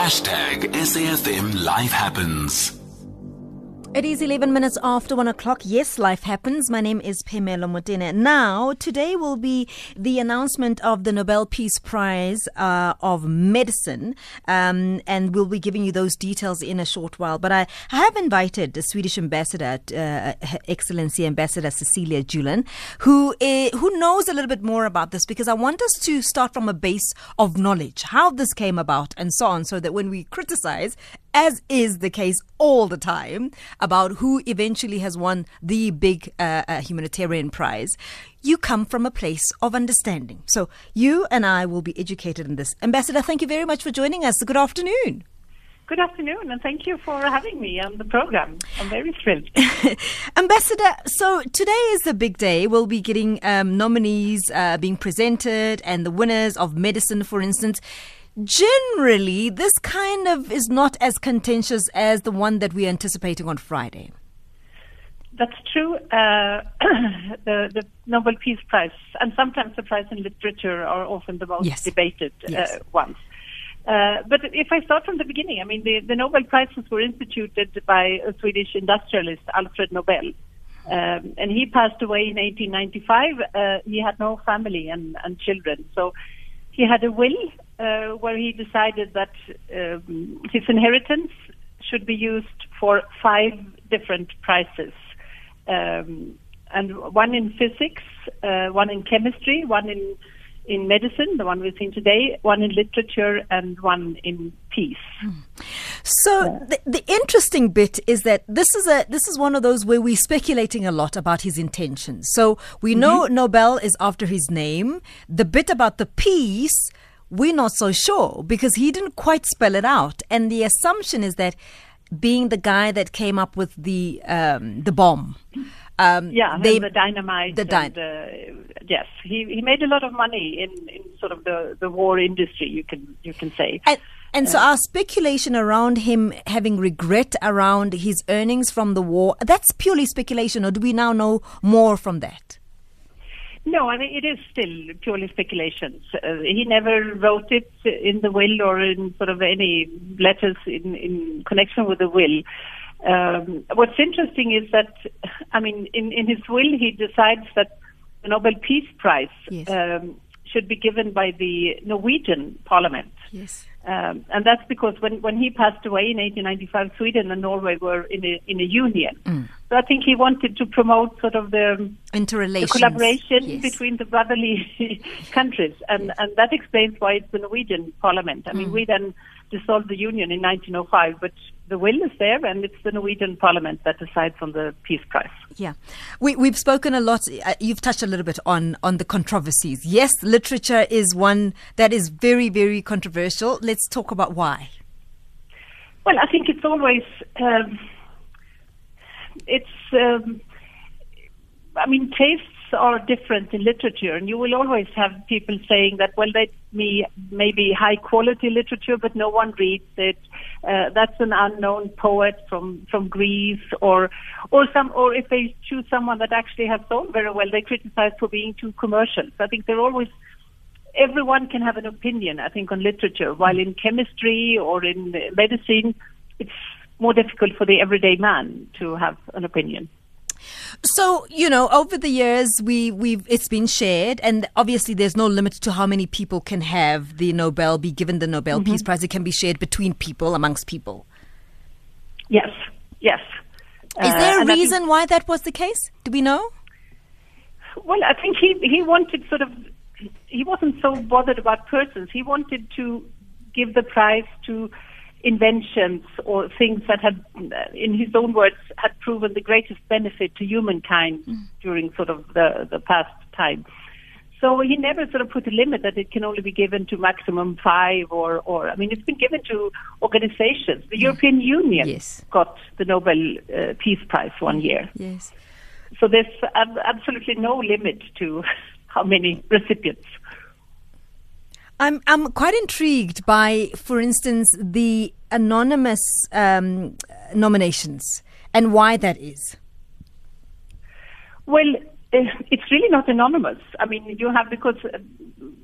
Hashtag SAFM Life Happens. It is 11 minutes after 1 o'clock. Yes, life happens. My name is Pamela Motene. Now, today will be the announcement of the Nobel Peace Prize uh, of Medicine, um, and we'll be giving you those details in a short while. But I, I have invited the Swedish ambassador, uh, Excellency Ambassador Cecelia Julin, who, uh, who knows a little bit more about this because I want us to start from a base of knowledge, how this came about, and so on, so that when we criticize as is the case all the time, about who eventually has won the big uh, uh, humanitarian prize, you come from a place of understanding. So you and I will be educated in this. Ambassador, thank you very much for joining us. Good afternoon. Good afternoon, and thank you for having me on the program. I'm very thrilled. Ambassador, so today is the big day. We'll be getting um, nominees uh, being presented and the winners of medicine, for instance generally this kind of is not as contentious as the one that we're anticipating on Friday. That's true. Uh, the, the, Nobel Peace Prize and sometimes the prize in literature are often the most yes. debated uh, yes. ones. Uh, but if I start from the beginning, I mean, the, the Nobel Prizes were instituted by a Swedish industrialist, Alfred Nobel. Um, and he passed away in 1895. Uh, he had no family and, and children. So he had a will uh, where he decided that um, his inheritance should be used for five different prizes. Um, and one in physics, uh, one in chemistry, one in in medicine, the one we've seen today, one in literature, and one in peace. So yeah. the, the interesting bit is that this is a this is one of those where we're speculating a lot about his intentions. So we mm-hmm. know Nobel is after his name. The bit about the peace we're not so sure because he didn't quite spell it out. And the assumption is that being the guy that came up with the um, the bomb. Um, yeah, they, the dynamite. The dy- and, uh, yes, he he made a lot of money in, in sort of the, the war industry. You can you can say. And, and so our speculation around him having regret around his earnings from the war, that's purely speculation, or do we now know more from that? No, I mean, it is still purely speculations. Uh, he never wrote it in the will or in sort of any letters in, in connection with the will. Um, what's interesting is that, I mean, in, in his will, he decides that the Nobel Peace Prize yes. um, should be given by the Norwegian Parliament. Yes. Um, and that's because when, when he passed away in 1895, Sweden and Norway were in a, in a union. Mm. So I think he wanted to promote sort of the, the collaboration yes. between the brotherly countries. And, yes. and that explains why it's the Norwegian parliament. I mean, mm. we then dissolved the union in 1905, but the will is there, and it's the Norwegian Parliament that decides on the Peace Prize. Yeah, we, we've spoken a lot. Uh, you've touched a little bit on on the controversies. Yes, literature is one that is very very controversial. Let's talk about why. Well, I think it's always um, it's. Um, I mean, tastes are different in literature, and you will always have people saying that, well, that me maybe high quality literature, but no one reads it. Uh, that's an unknown poet from from Greece, or or some, or if they choose someone that actually has sold very well, they criticize for being too commercial. So I think they're always everyone can have an opinion. I think on literature, while in chemistry or in medicine, it's more difficult for the everyday man to have an opinion. So you know, over the years, we we've it's been shared, and obviously, there's no limit to how many people can have the Nobel be given the Nobel mm-hmm. Peace Prize. It can be shared between people, amongst people. Yes, yes. Is there a uh, reason think, why that was the case? Do we know? Well, I think he he wanted sort of he wasn't so bothered about persons. He wanted to give the prize to inventions or things that had, in his own words, had proven the greatest benefit to humankind mm. during sort of the, the past time. So he never sort of put a limit that it can only be given to maximum five or, or I mean, it's been given to organizations. The European Union yes. got the Nobel uh, Peace Prize one year. Yes. So there's ab- absolutely no limit to how many recipients. I'm I'm quite intrigued by, for instance, the anonymous um, nominations and why that is. Well, eh, it's really not anonymous. I mean, you have because uh,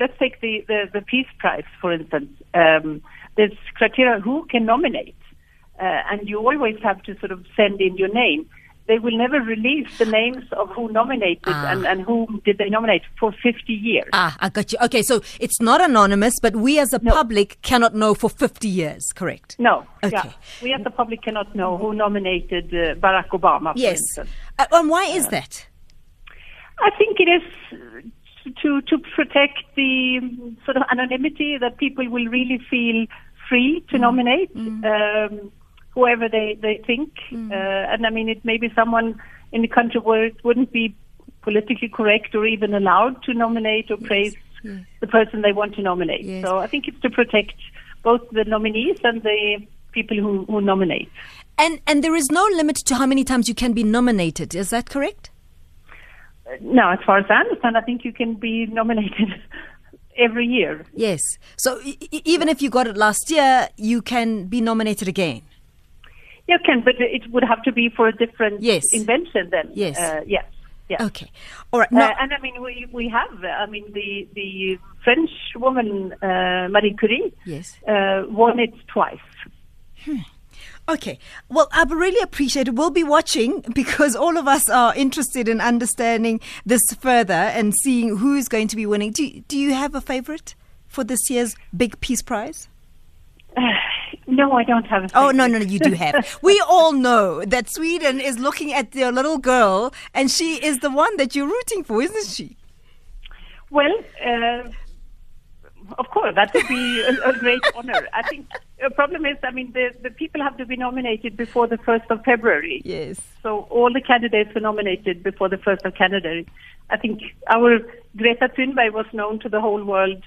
let's take the, the, the Peace Prize for instance. Um, there's criteria who can nominate, uh, and you always have to sort of send in your name. They will never release the names of who nominated Ah. and, and whom did they nominate for 50 years. Ah, I got you. Okay, so it's not anonymous, but we as a No. public cannot know for 50 years, correct? No. Okay. Yeah. We as the public cannot know who nominated uh, Barack Obama, Yes. Uh, and why is that? I think it is to to protect the um, sort of anonymity that people will really feel free to nominate um, whoever they they think. Uh, and I mean, it may be someone in the country where it wouldn't be politically correct or even allowed to nominate or praise the person they want to nominate. Yes. So I think it's to protect both the nominees and the people who, who nominate. And and there is no limit to how many times you can be nominated. Is that correct? No, as far as I understand, I think you can be nominated every year. Yes. So e- even if you got it last year, you can be nominated again. You can, but it would have to be for a different Yes. invention then. Yes. Uh, yes. Yes. Okay. All right. Uh, and I mean, we we have. I mean, the the French woman uh, Marie Curie Yes. uh, won it twice. Okay. Well, I really appreciate it. We'll be watching because all of us are interested in understanding this further and seeing who's going to be winning. Do, do you have a favorite for this year's Big Peace Prize? No, I don't have. A Oh, no, no, no, you do have. we all know that Sweden is looking at their little girl and she is the one that you're rooting for, isn't she? Well, uh, of course, that would be a, a great honor. I think the problem is, I mean, the, the people have to be nominated before the 1st of February. Yes. So all the candidates were nominated before the 1st of January. I think our Greta Thunberg was known to the whole world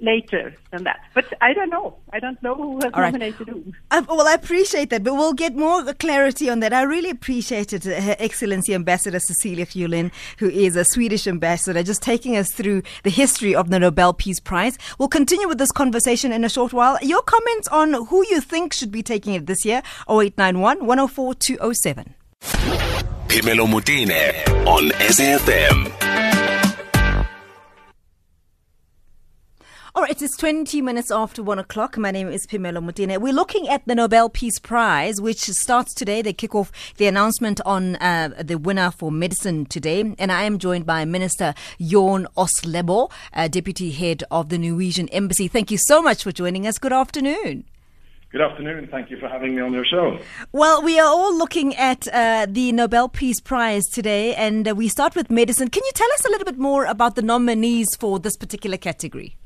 later than that. But I don't know. I don't know who has All right. nominated whom. Uh, well, I appreciate that, but we'll get more clarity on that. I really appreciate it, uh, Her Excellency Ambassador Cecelia Julin, who is a Swedish ambassador, just taking us through the history of the Nobel Peace Prize. We'll continue with this conversation in a short while. Your comments on who you think should be taking it this year, 0891 104 207. Pimelo Mutine on SAFM. All right, it's 20 minutes after one o'clock. My name is Pimelo Mutine. We're looking at the Nobel Peace Prize, which starts today. They kick off the announcement on uh, the winner for medicine today. And I am joined by Minister Jon Oslebo, uh, Deputy Head of the Norwegian Embassy. Thank you so much for joining us. Good afternoon. Good afternoon. Thank you for having me on your show. Well, we are all looking at uh, the Nobel Peace Prize today, and uh, we start with medicine. Can you tell us a little bit more about the nominees for this particular category?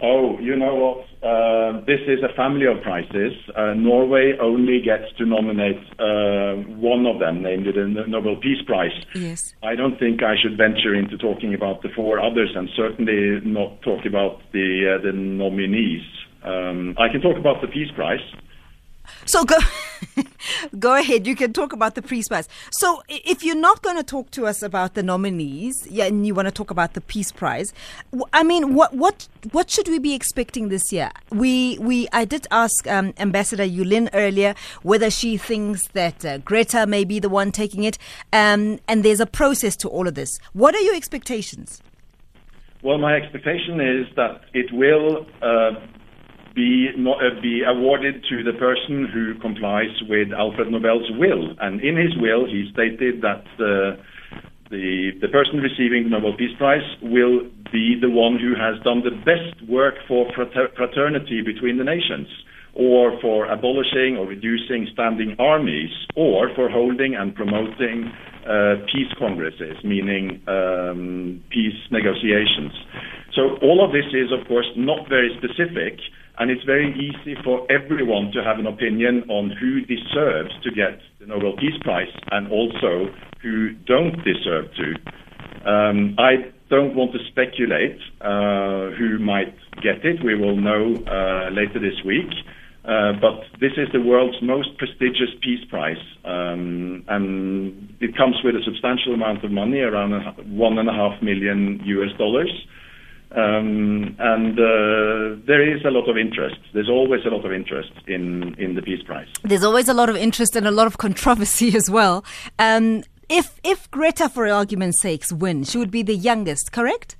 Oh, you know what? Uh, this is a family of prizes. Uh, Norway only gets to nominate uh, one of them, namely the Nobel Peace Prize. Yes. I don't think I should venture into talking about the four others, and certainly not talk about the uh, the nominees. Um, I can talk about the Peace Prize. So go, go ahead. You can talk about the Peace Prize. So if you're not going to talk to us about the nominees, yeah, and you want to talk about the Peace Prize, I mean, what what what should we be expecting this year? We we I did ask um, Ambassador Julin earlier whether she thinks that uh, Greta may be the one taking it, um, and there's a process to all of this. What are your expectations? Well, my expectation is that it will uh, be no, uh, be awarded to the person who complies with Alfred Nobel's will. And in his will, he stated that the the the person receiving the Nobel Peace Prize will be the one who has done the best work for frater- fraternity between the nations, or for abolishing or reducing standing armies, or for holding and promoting uh, peace congresses, meaning um, peace negotiations. So all of this is, of course, not very specific, and it's very easy for everyone to have an opinion on who deserves to get the Nobel Peace Prize and also who don't deserve to. Um, I don't want to speculate uh, who might get it. We will know uh, later this week. Uh, but this is the world's most prestigious peace prize, um, and it comes with a substantial amount of money, around one and a half million US dollars. Um, and uh, there is a lot of interest. There's always a lot of interest in, in the Peace Prize. There's always a lot of interest and a lot of controversy as well. Um, if if Greta, for argument's sakes, wins, she would be the youngest, correct?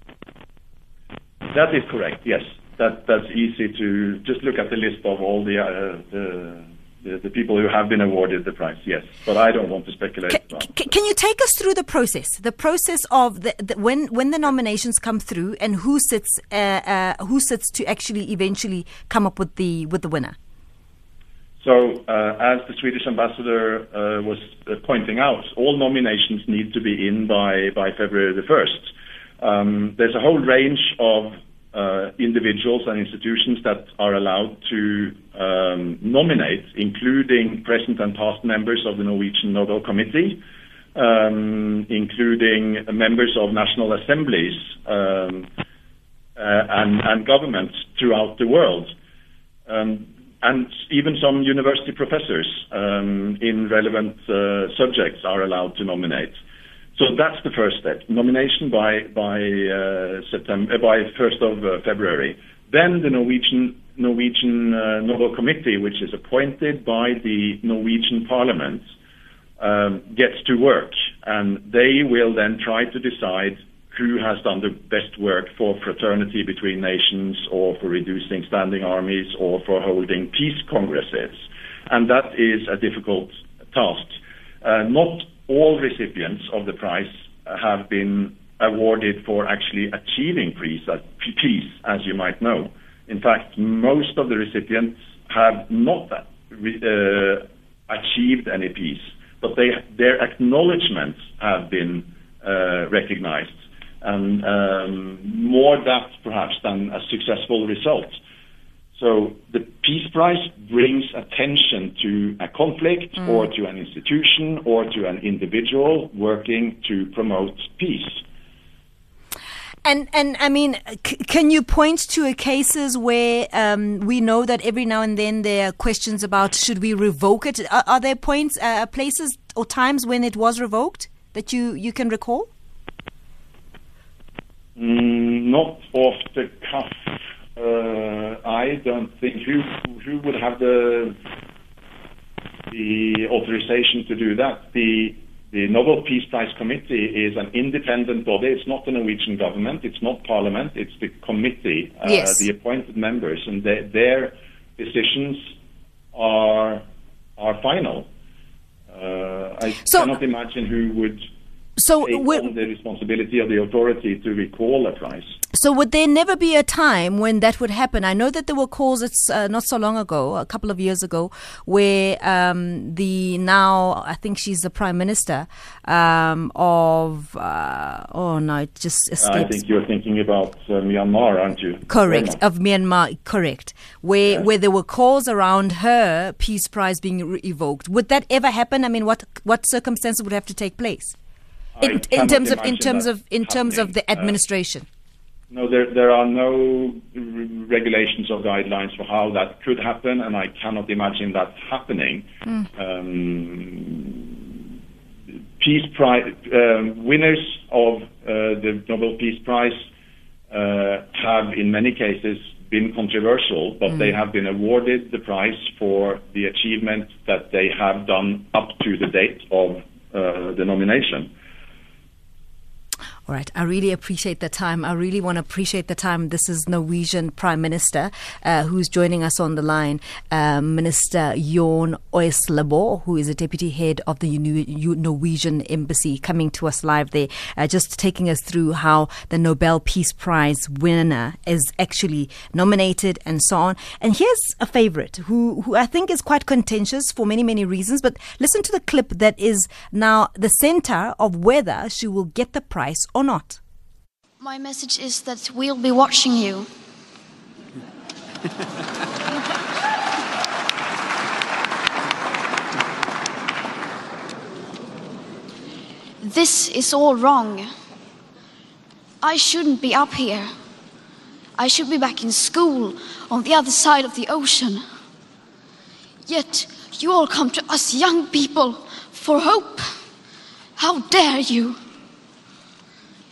That is correct. Yes, that that's easy to just look at the list of all the uh, the, the, the people who have been awarded the prize. Yes, but I don't want to speculate. Ca- ca- can you take us through the process? The process of the, the when when the nominations come through and who sits uh, uh, who sits to actually eventually come up with the with the winner. So, uh, as the Swedish ambassador uh, was uh, pointing out, all nominations need to be in by, by February the 1st. Um, there's a whole range of uh, individuals and institutions that are allowed to um, nominate, including present and past members of the Norwegian Nobel Committee, um, including members of national assemblies um, uh, and, and governments throughout the world. Um, and even some university professors um, in relevant uh, subjects are allowed to nominate. So that's the first step: nomination by by uh, September uh, by 1st of uh, February. Then the Norwegian Norwegian uh, Nobel Committee, which is appointed by the Norwegian Parliament, um, gets to work, and they will then try to decide who has done the best work for fraternity between nations or for reducing standing armies or for holding peace congresses. And that is a difficult task. Uh, not all recipients of the prize have been awarded for actually achieving peace, uh, peace, as you might know. In fact, most of the recipients have not uh, achieved any peace, but they, their acknowledgements have been uh, recognized and um, more that perhaps than a successful result. So the Peace Prize brings attention to a conflict mm. or to an institution or to an individual working to promote peace. And and I mean, c- can you point to cases where um, we know that every now and then there are questions about should we revoke it? Are, are there points, uh, places, or times when it was revoked that you you can recall? Mm, not off the cuff. Uh, I don't think who who would have the the authorization to do that. The the Nobel Peace Prize Committee is an independent body. It's not the Norwegian government. It's not Parliament. It's the committee, uh, yes. the appointed members, and their decisions are are final. Uh, I so, cannot imagine who would so take on the responsibility of the authority to recall a price. So would there never be a time when that would happen? I know that there were calls it's uh, not so long ago, a couple of years ago, where um, the now I think she's the prime minister um, of uh, oh no, it just escapes. I think you're thinking about uh, Myanmar, aren't you? Correct of Myanmar, correct. Where yeah. where there were calls around her peace prize being re- evoked. Would that ever happen? I mean, what what circumstances would have to take place? in, in terms of in terms of in terms of the uh, administration. No, there there are no regulations or guidelines for how that could happen, and I cannot imagine that happening. Mm. Um, Peace Prize um, winners of uh, the Nobel Peace Prize uh, have, in many cases, been controversial, but mm. they have been awarded the prize for the achievement that they have done up to the date of uh, the nomination. All right. I really appreciate the time. I really want to appreciate the time. This is Norwegian Prime Minister uh, who's joining us on the line, uh, Minister Jon Oislebo, who is a deputy head of the Norwegian Embassy, coming to us live there, uh, just taking us through how the Nobel Peace Prize winner is actually nominated and so on. And here's a favorite who, who I think is quite contentious for many, many reasons. But listen to the clip that is now the center of whether she will get the prize or not? My message is that we'll be watching you. this is all wrong. I shouldn't be up here. I should be back in school on the other side of the ocean. Yet you all come to us young people for hope. How dare you?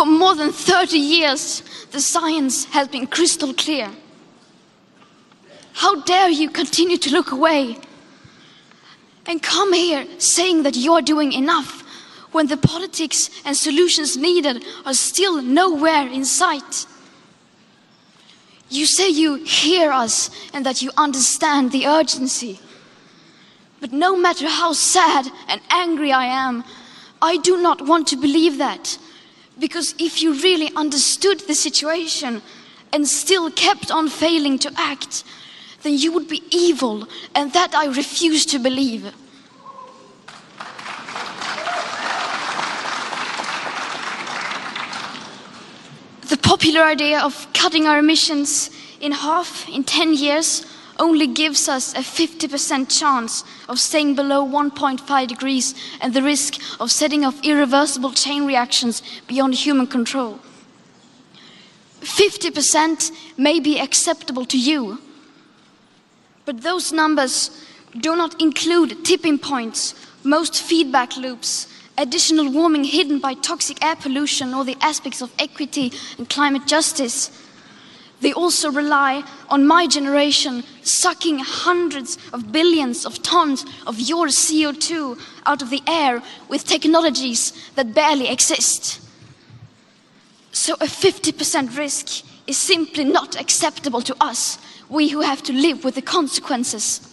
For more than 30 years, the science has been crystal clear. How dare you continue to look away and come here saying that you're doing enough when the politics and solutions needed are still nowhere in sight? You say you hear us and that you understand the urgency. But no matter how sad and angry I am, I do not want to believe that. Because if you really understood the situation and still kept on failing to act, then you would be evil, and that I refuse to believe. The popular idea of cutting our emissions in half in 10 years only gives us a 50% chance of staying below 1.5 degrees and the risk of setting off irreversible chain reactions beyond human control. 50% may be acceptable to you, but those numbers do not include tipping points, most feedback loops, additional warming hidden by toxic air pollution, or the aspects of equity and climate justice. They also rely on my generation sucking hundreds of billions of tons of your CO2 out of the air with technologies that barely exist. So a 50% risk is simply not acceptable to us, we who have to live with the consequences.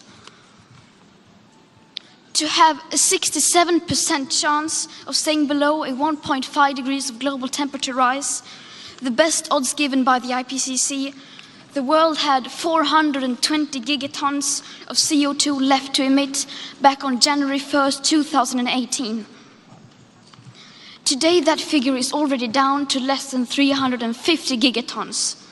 To have a 67% chance of staying below a 1.5 degrees of global temperature rise the best odds given by the IPCC, the world had 420 gigatons of CO2 left to emit back on January 1st, 2018. Today, that figure is already down to less than 350 gigatons.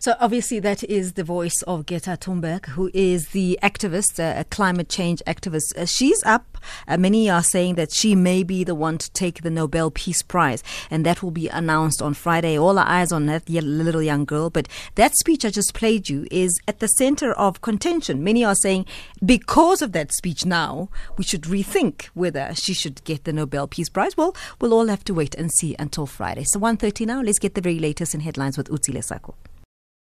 So obviously that is the voice of Greta Thunberg, who is the activist, uh, a climate change activist. Uh, she's up. Uh, many are saying that she may be the one to take the Nobel Peace Prize, and that will be announced on Friday. All our eyes on that little young girl. But that speech I just played you is at the center of contention. Many are saying because of that speech now, we should rethink whether she should get the Nobel Peace Prize. Well, we'll all have to wait and see until Friday. So 1.30 now, let's get the very latest in headlines with Utsile Sako.